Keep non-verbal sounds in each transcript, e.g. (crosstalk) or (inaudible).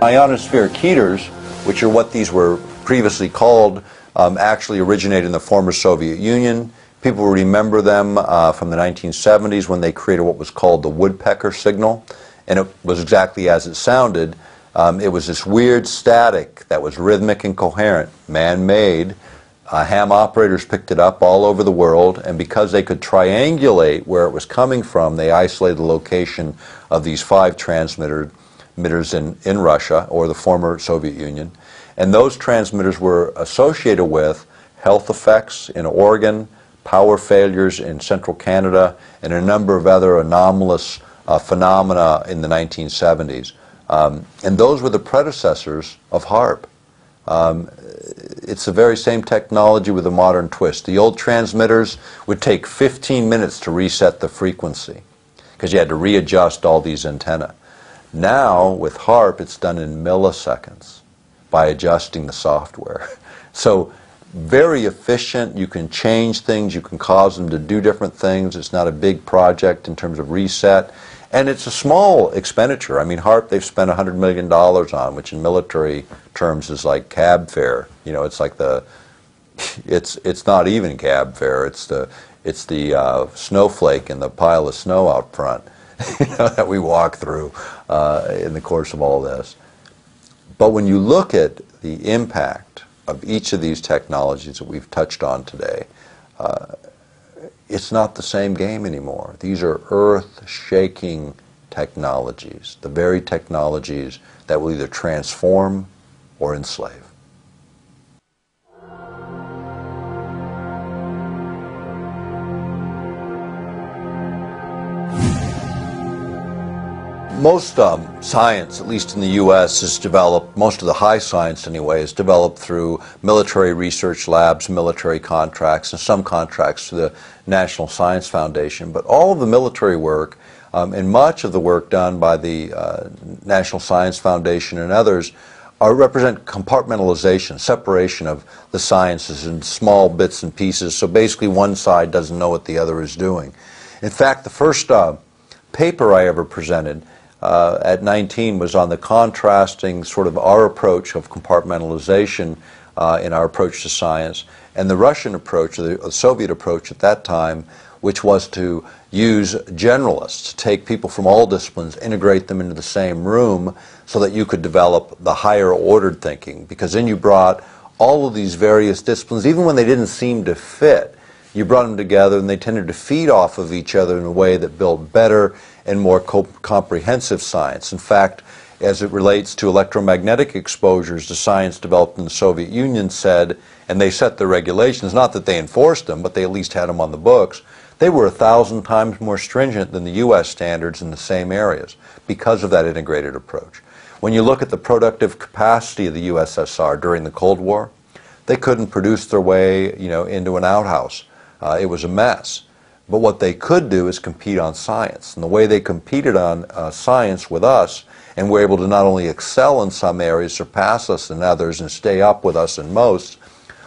Ionosphere heaters, which are what these were previously called, um, actually originated in the former Soviet Union. People remember them uh, from the 1970s when they created what was called the woodpecker signal, and it was exactly as it sounded. Um, it was this weird static that was rhythmic and coherent, man-made. Uh, ham operators picked it up all over the world, and because they could triangulate where it was coming from, they isolated the location of these five transmitters transmitters in, in Russia or the former Soviet Union. And those transmitters were associated with health effects in Oregon, power failures in central Canada, and a number of other anomalous uh, phenomena in the 1970s. Um, and those were the predecessors of HAARP. Um, it's the very same technology with a modern twist. The old transmitters would take 15 minutes to reset the frequency because you had to readjust all these antennae. Now, with HAARP, it's done in milliseconds by adjusting the software. (laughs) So, very efficient. You can change things, you can cause them to do different things. It's not a big project in terms of reset. And it's a small expenditure. I mean, HAARP, they've spent $100 million on, which in military terms is like cab fare. You know, it's like the, (laughs) it's, it's not even cab fare. It's the, it's the uh, snowflake and the pile of snow out front. (laughs) you know, that we walk through uh, in the course of all this. But when you look at the impact of each of these technologies that we've touched on today, uh, it's not the same game anymore. These are earth-shaking technologies, the very technologies that will either transform or enslave. Most um, science, at least in the U.S., is developed, most of the high science anyway, is developed through military research labs, military contracts, and some contracts to the National Science Foundation. But all of the military work um, and much of the work done by the uh, National Science Foundation and others are represent compartmentalization, separation of the sciences in small bits and pieces. So basically, one side doesn't know what the other is doing. In fact, the first uh, paper I ever presented uh, at 19 was on the contrasting sort of our approach of compartmentalization uh, in our approach to science and the Russian approach, the Soviet approach at that time, which was to use generalists, take people from all disciplines, integrate them into the same room so that you could develop the higher ordered thinking. Because then you brought all of these various disciplines, even when they didn't seem to fit, you brought them together and they tended to feed off of each other in a way that built better and more co comprehensive science. In fact, as it relates to electromagnetic exposures, the science developed in the Soviet Union said, and they set the regulations, not that they enforced them, but they at least had them on the books, they were a thousand times more stringent than the U.S. standards in the same areas because of that integrated approach. When you look at the productive capacity of the USSR during the Cold War, they couldn't produce their way, you know, into an outhouse. Uh, it was a mess. But what they could do is compete on science. And the way they competed on uh, science with us and were able to not only excel in some areas, surpass us in others, and stay up with us in most,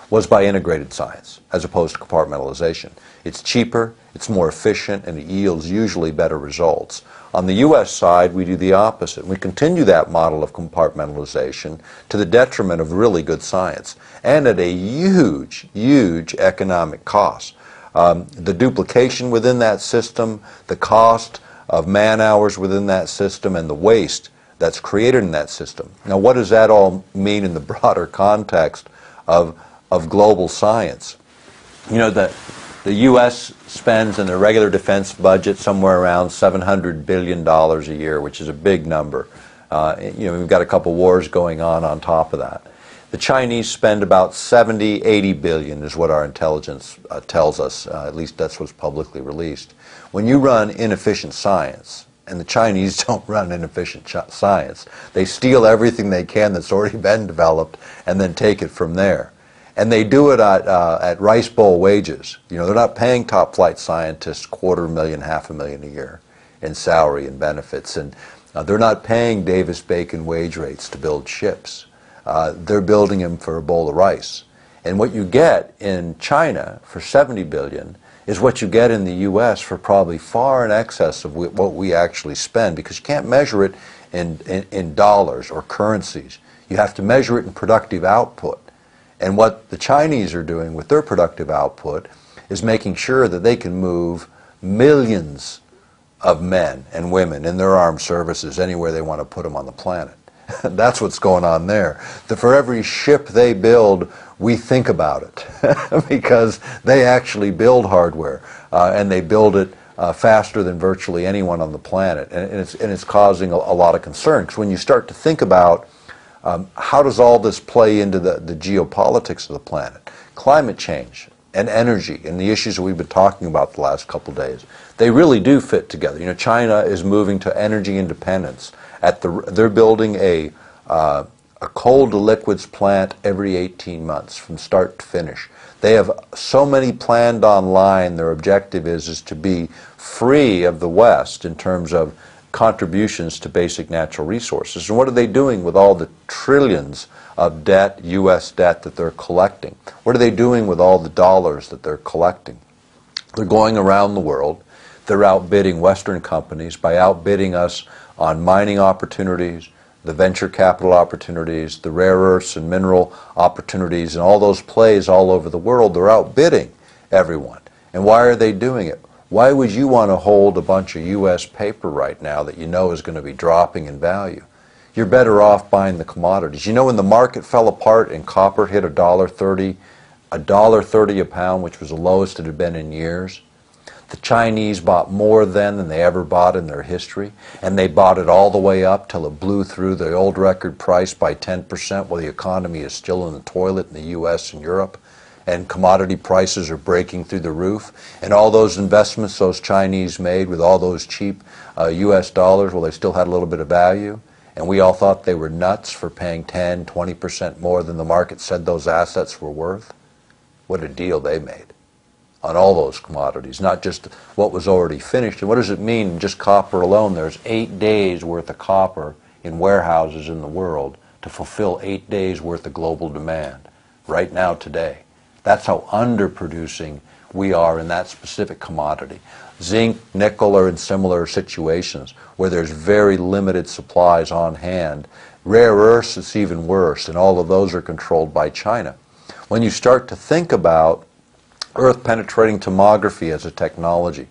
was by integrated science as opposed to compartmentalization. It's cheaper, it's more efficient, and it yields usually better results. On the U.S. side, we do the opposite. We continue that model of compartmentalization to the detriment of really good science and at a huge, huge economic cost um, the duplication within that system, the cost of man hours within that system, and the waste that's created in that system. Now, what does that all mean in the broader context of, of global science? You know, the, the U.S. spends in the regular defense budget somewhere around $700 billion a year, which is a big number. Uh, you know, we've got a couple wars going on on top of that. The Chinese spend about 70, 80 billion is what our intelligence uh, tells us. Uh, at least that's what's publicly released. When you run inefficient science, and the Chinese (laughs) don't run inefficient science, they steal everything they can that's already been developed and then take it from there. And they do it at, uh, at rice bowl wages. You know, they're not paying top flight scientists quarter million, half a million a year in salary and benefits. And uh, they're not paying Davis Bacon wage rates to build ships. Uh, they're building them for a bowl of rice. And what you get in China for 70 billion is what you get in the U.S. for probably far in excess of what we actually spend because you can't measure it in, in, in dollars or currencies. You have to measure it in productive output. And what the Chinese are doing with their productive output is making sure that they can move millions of men and women in their armed services anywhere they want to put them on the planet. (laughs) That's what's going on there. That for every ship they build, we think about it (laughs) because they actually build hardware uh, and they build it uh, faster than virtually anyone on the planet. And, and it's, and it's causing a, a lot of concern because when you start to think about um, how does all this play into the, the geopolitics of the planet, climate change and energy and the issues that we've been talking about the last couple days, they really do fit together. You know, China is moving to energy independence. At the, they're building a, uh, a coal to liquids plant every 18 months from start to finish. They have so many planned online. Their objective is, is to be free of the West in terms of contributions to basic natural resources. And what are they doing with all the trillions of debt, U.S. debt that they're collecting? What are they doing with all the dollars that they're collecting? They're going around the world. They're outbidding Western companies by outbidding us on mining opportunities, the venture capital opportunities, the rare earths and mineral opportunities, and all those plays all over the world. They're outbidding everyone. And why are they doing it? Why would you want to hold a bunch of U.S. paper right now that you know is going to be dropping in value? You're better off buying the commodities. You know when the market fell apart and copper hit a dollar thirty, a dollar thirty a pound, which was the lowest it had been in years. The Chinese bought more then than they ever bought in their history, and they bought it all the way up till it blew through the old record price by 10% while the economy is still in the toilet in the U.S. and Europe, and commodity prices are breaking through the roof. And all those investments those Chinese made with all those cheap uh, U.S. dollars, well, they still had a little bit of value. And we all thought they were nuts for paying 10, 20% more than the market said those assets were worth. What a deal they made on all those commodities, not just what was already finished. And what does it mean, just copper alone? There's eight days worth of copper in warehouses in the world to fulfill eight days worth of global demand right now today. That's how underproducing we are in that specific commodity. Zinc, nickel are in similar situations where there's very limited supplies on hand. Rare earths, it's even worse, and all of those are controlled by China. When you start to think about Earth penetrating tomography as a technology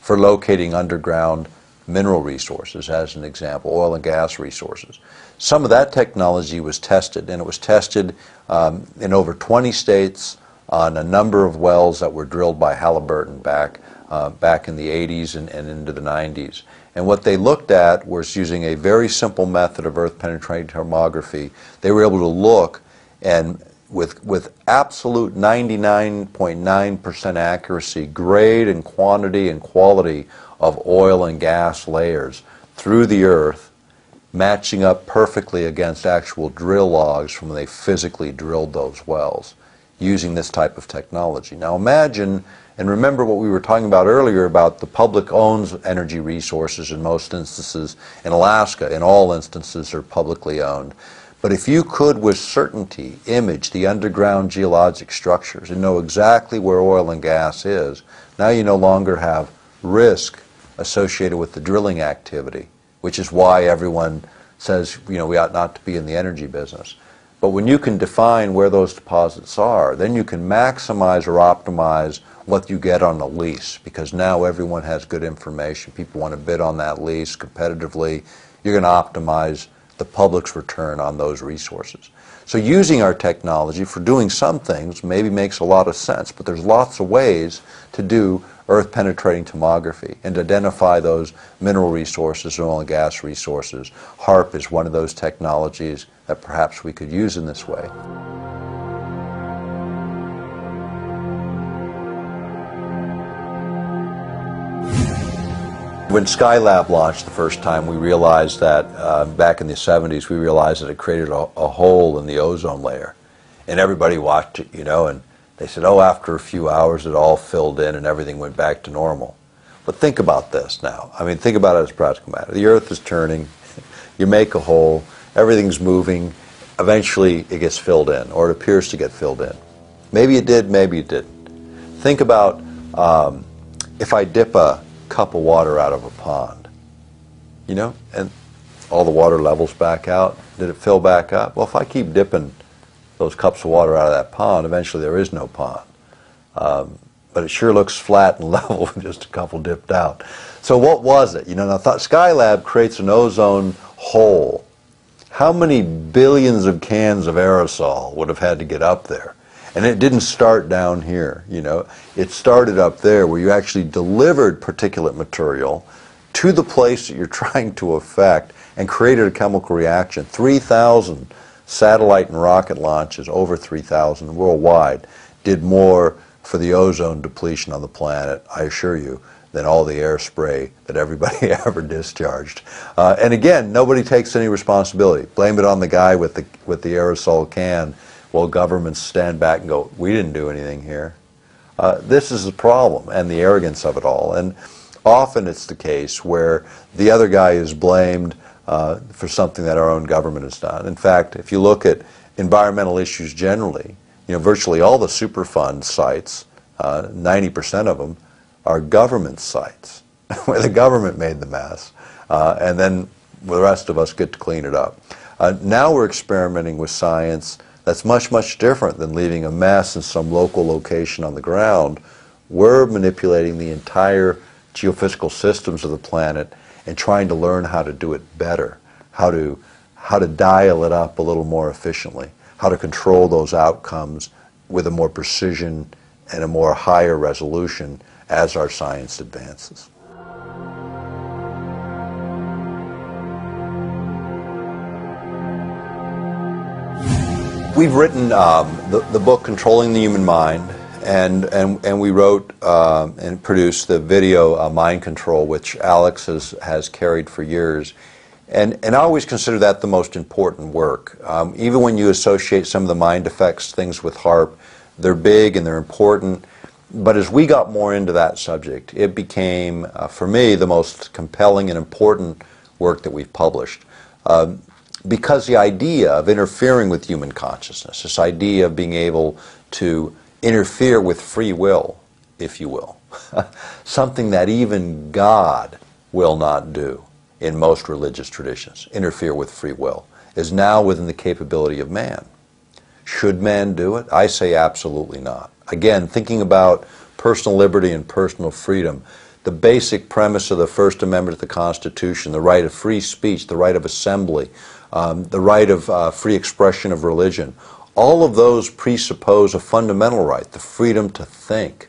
for locating underground mineral resources, as an example, oil and gas resources. Some of that technology was tested, and it was tested um, in over 20 states on a number of wells that were drilled by Halliburton back, uh, back in the 80s and, and into the 90s. And what they looked at was using a very simple method of earth penetrating tomography. They were able to look and with, with absolute 99.9% accuracy, grade and quantity and quality of oil and gas layers through the earth, matching up perfectly against actual drill logs from when they physically drilled those wells using this type of technology. Now imagine and remember what we were talking about earlier about the public owns energy resources in most instances. In Alaska, in all instances, are publicly owned. But if you could with certainty image the underground geologic structures and know exactly where oil and gas is, now you no longer have risk associated with the drilling activity, which is why everyone says, you know, we ought not to be in the energy business. But when you can define where those deposits are, then you can maximize or optimize what you get on the lease because now everyone has good information. People want to bid on that lease competitively. You're going to optimize the public's return on those resources. So using our technology for doing some things maybe makes a lot of sense, but there's lots of ways to do earth penetrating tomography and identify those mineral resources and oil and gas resources. HAARP is one of those technologies that perhaps we could use in this way. When Skylab launched the first time, we realized that uh, back in the 70s, we realized that it created a, a, hole in the ozone layer. And everybody watched it, you know, and they said, oh, after a few hours, it all filled in and everything went back to normal. But think about this now. I mean, think about it as a practical matter. The Earth is turning, you make a hole, everything's moving, eventually it gets filled in, or it appears to get filled in. Maybe it did, maybe it didn't. Think about um, if I dip a cup of water out of a pond, you know, and all the water levels back out. Did it fill back up? Well, if I keep dipping those cups of water out of that pond, eventually there is no pond. Um, but it sure looks flat and (laughs) level with just a couple dipped out. So what was it? You know, I thought Skylab creates an ozone hole. How many billions of cans of aerosol would have had to get up there? And it didn't start down here, you know. It started up there where you actually delivered particulate material to the place that you're (laughs) trying to affect and created a chemical reaction. 3,000 satellite and rocket launches, over 3,000 worldwide, did more for the ozone depletion on the planet, I assure you, than all the air spray that everybody (laughs) ever discharged. Uh, and again, nobody takes any responsibility. Blame it on the guy with the, with the aerosol can while governments stand back and go, we didn't do anything here. Uh, this is the problem and the arrogance of it all. And often it's the case where the other guy is blamed uh, for something that our own government has done. In fact, if you look at environmental issues generally, you know, virtually all the Superfund sites, 90% uh, of them, are government sites (laughs) where the government made the mess, uh, and then the rest of us get to clean it up. Uh, now we're experimenting with science that's much, much different than leaving a mess in some local location on the ground. We're manipulating the entire geophysical systems of the planet and trying to learn how to do it better, how to, how to dial it up a little more efficiently, how to control those outcomes with a more precision and a more higher resolution as our science advances. We've written um, the, the book Controlling the Human Mind, and, and, and we wrote uh, and produced the video uh, Mind Control, which Alex has, has carried for years. And, and I always consider that the most important work. Um, even when you associate some of the mind effects things with HAARP, they're big and they're important. But as we got more into that subject, it became, uh, for me, the most compelling and important work that we've published. Um, because the idea of interfering with human consciousness, this idea of being able to interfere with free will, if you will, (laughs) something that even God will not do in most religious traditions, interfere with free will, is now within the capability of man. Should man do it? I say absolutely not. Again, thinking about personal liberty and personal freedom, the basic premise of the First Amendment of the Constitution, the right of free speech, the right of assembly, um, the right of uh, free expression of religion, all of those presuppose a fundamental right, the freedom to think.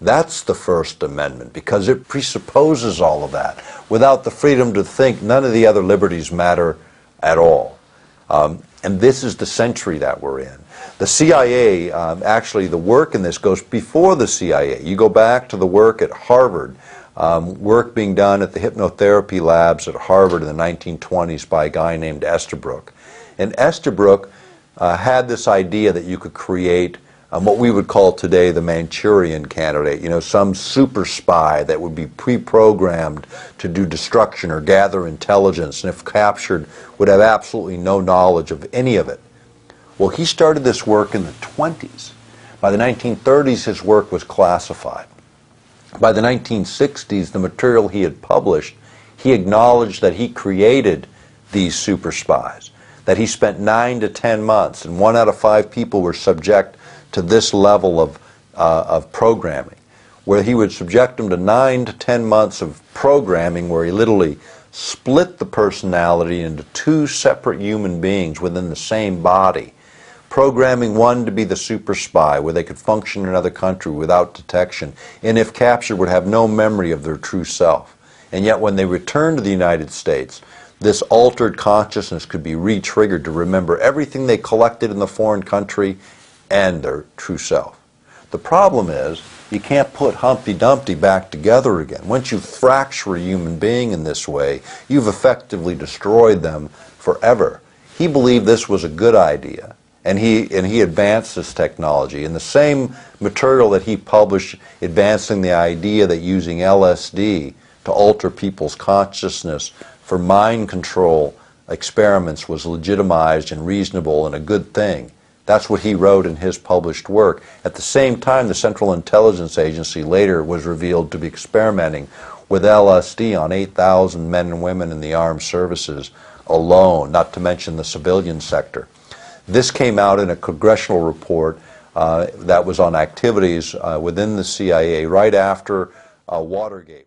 That's the First Amendment because it presupposes all of that. Without the freedom to think, none of the other liberties matter at all. Um, and this is the century that we're in. The CIA, um, actually, the work in this goes before the CIA. You go back to the work at Harvard um, work being done at the hypnotherapy labs at Harvard in the 1920s by a guy named Estabrook. And Estabrook uh, had this idea that you could create um, what we would call today the Manchurian candidate, you know, some super spy that would be pre-programmed to do destruction or gather intelligence, and if captured, would have absolutely no knowledge of any of it. Well, he started this work in the 20s. By the 1930s, his work was classified. By the 1960s, the material he had published, he acknowledged that he created these super spies, that he spent nine to ten months, and one out of five people were subject to this level of, uh, of programming, where he would subject them to nine to ten months of programming where he literally split the personality into two separate human beings within the same body programming one to be the super spy, where they could function in another country without detection, and if captured, would have no memory of their true self. And yet, when they returned to the United States, this altered consciousness could be re triggered to remember everything they collected in the foreign country and their true self. The problem is, you can't put Humpty Dumpty back together again. Once you fracture a human being in this way, you've effectively destroyed them forever. He believed this was a good idea, and he, and he advanced this technology. And the same material that he published advancing the idea that using LSD to alter people's consciousness for mind control experiments was legitimized and reasonable and a good thing. That's what he wrote in his published work. At the same time, the Central Intelligence Agency later was revealed to be experimenting with LSD on 8,000 men and women in the armed services alone, not to mention the civilian sector. This came out in a congressional report uh, that was on activities uh, within the CIA right after uh, Watergate.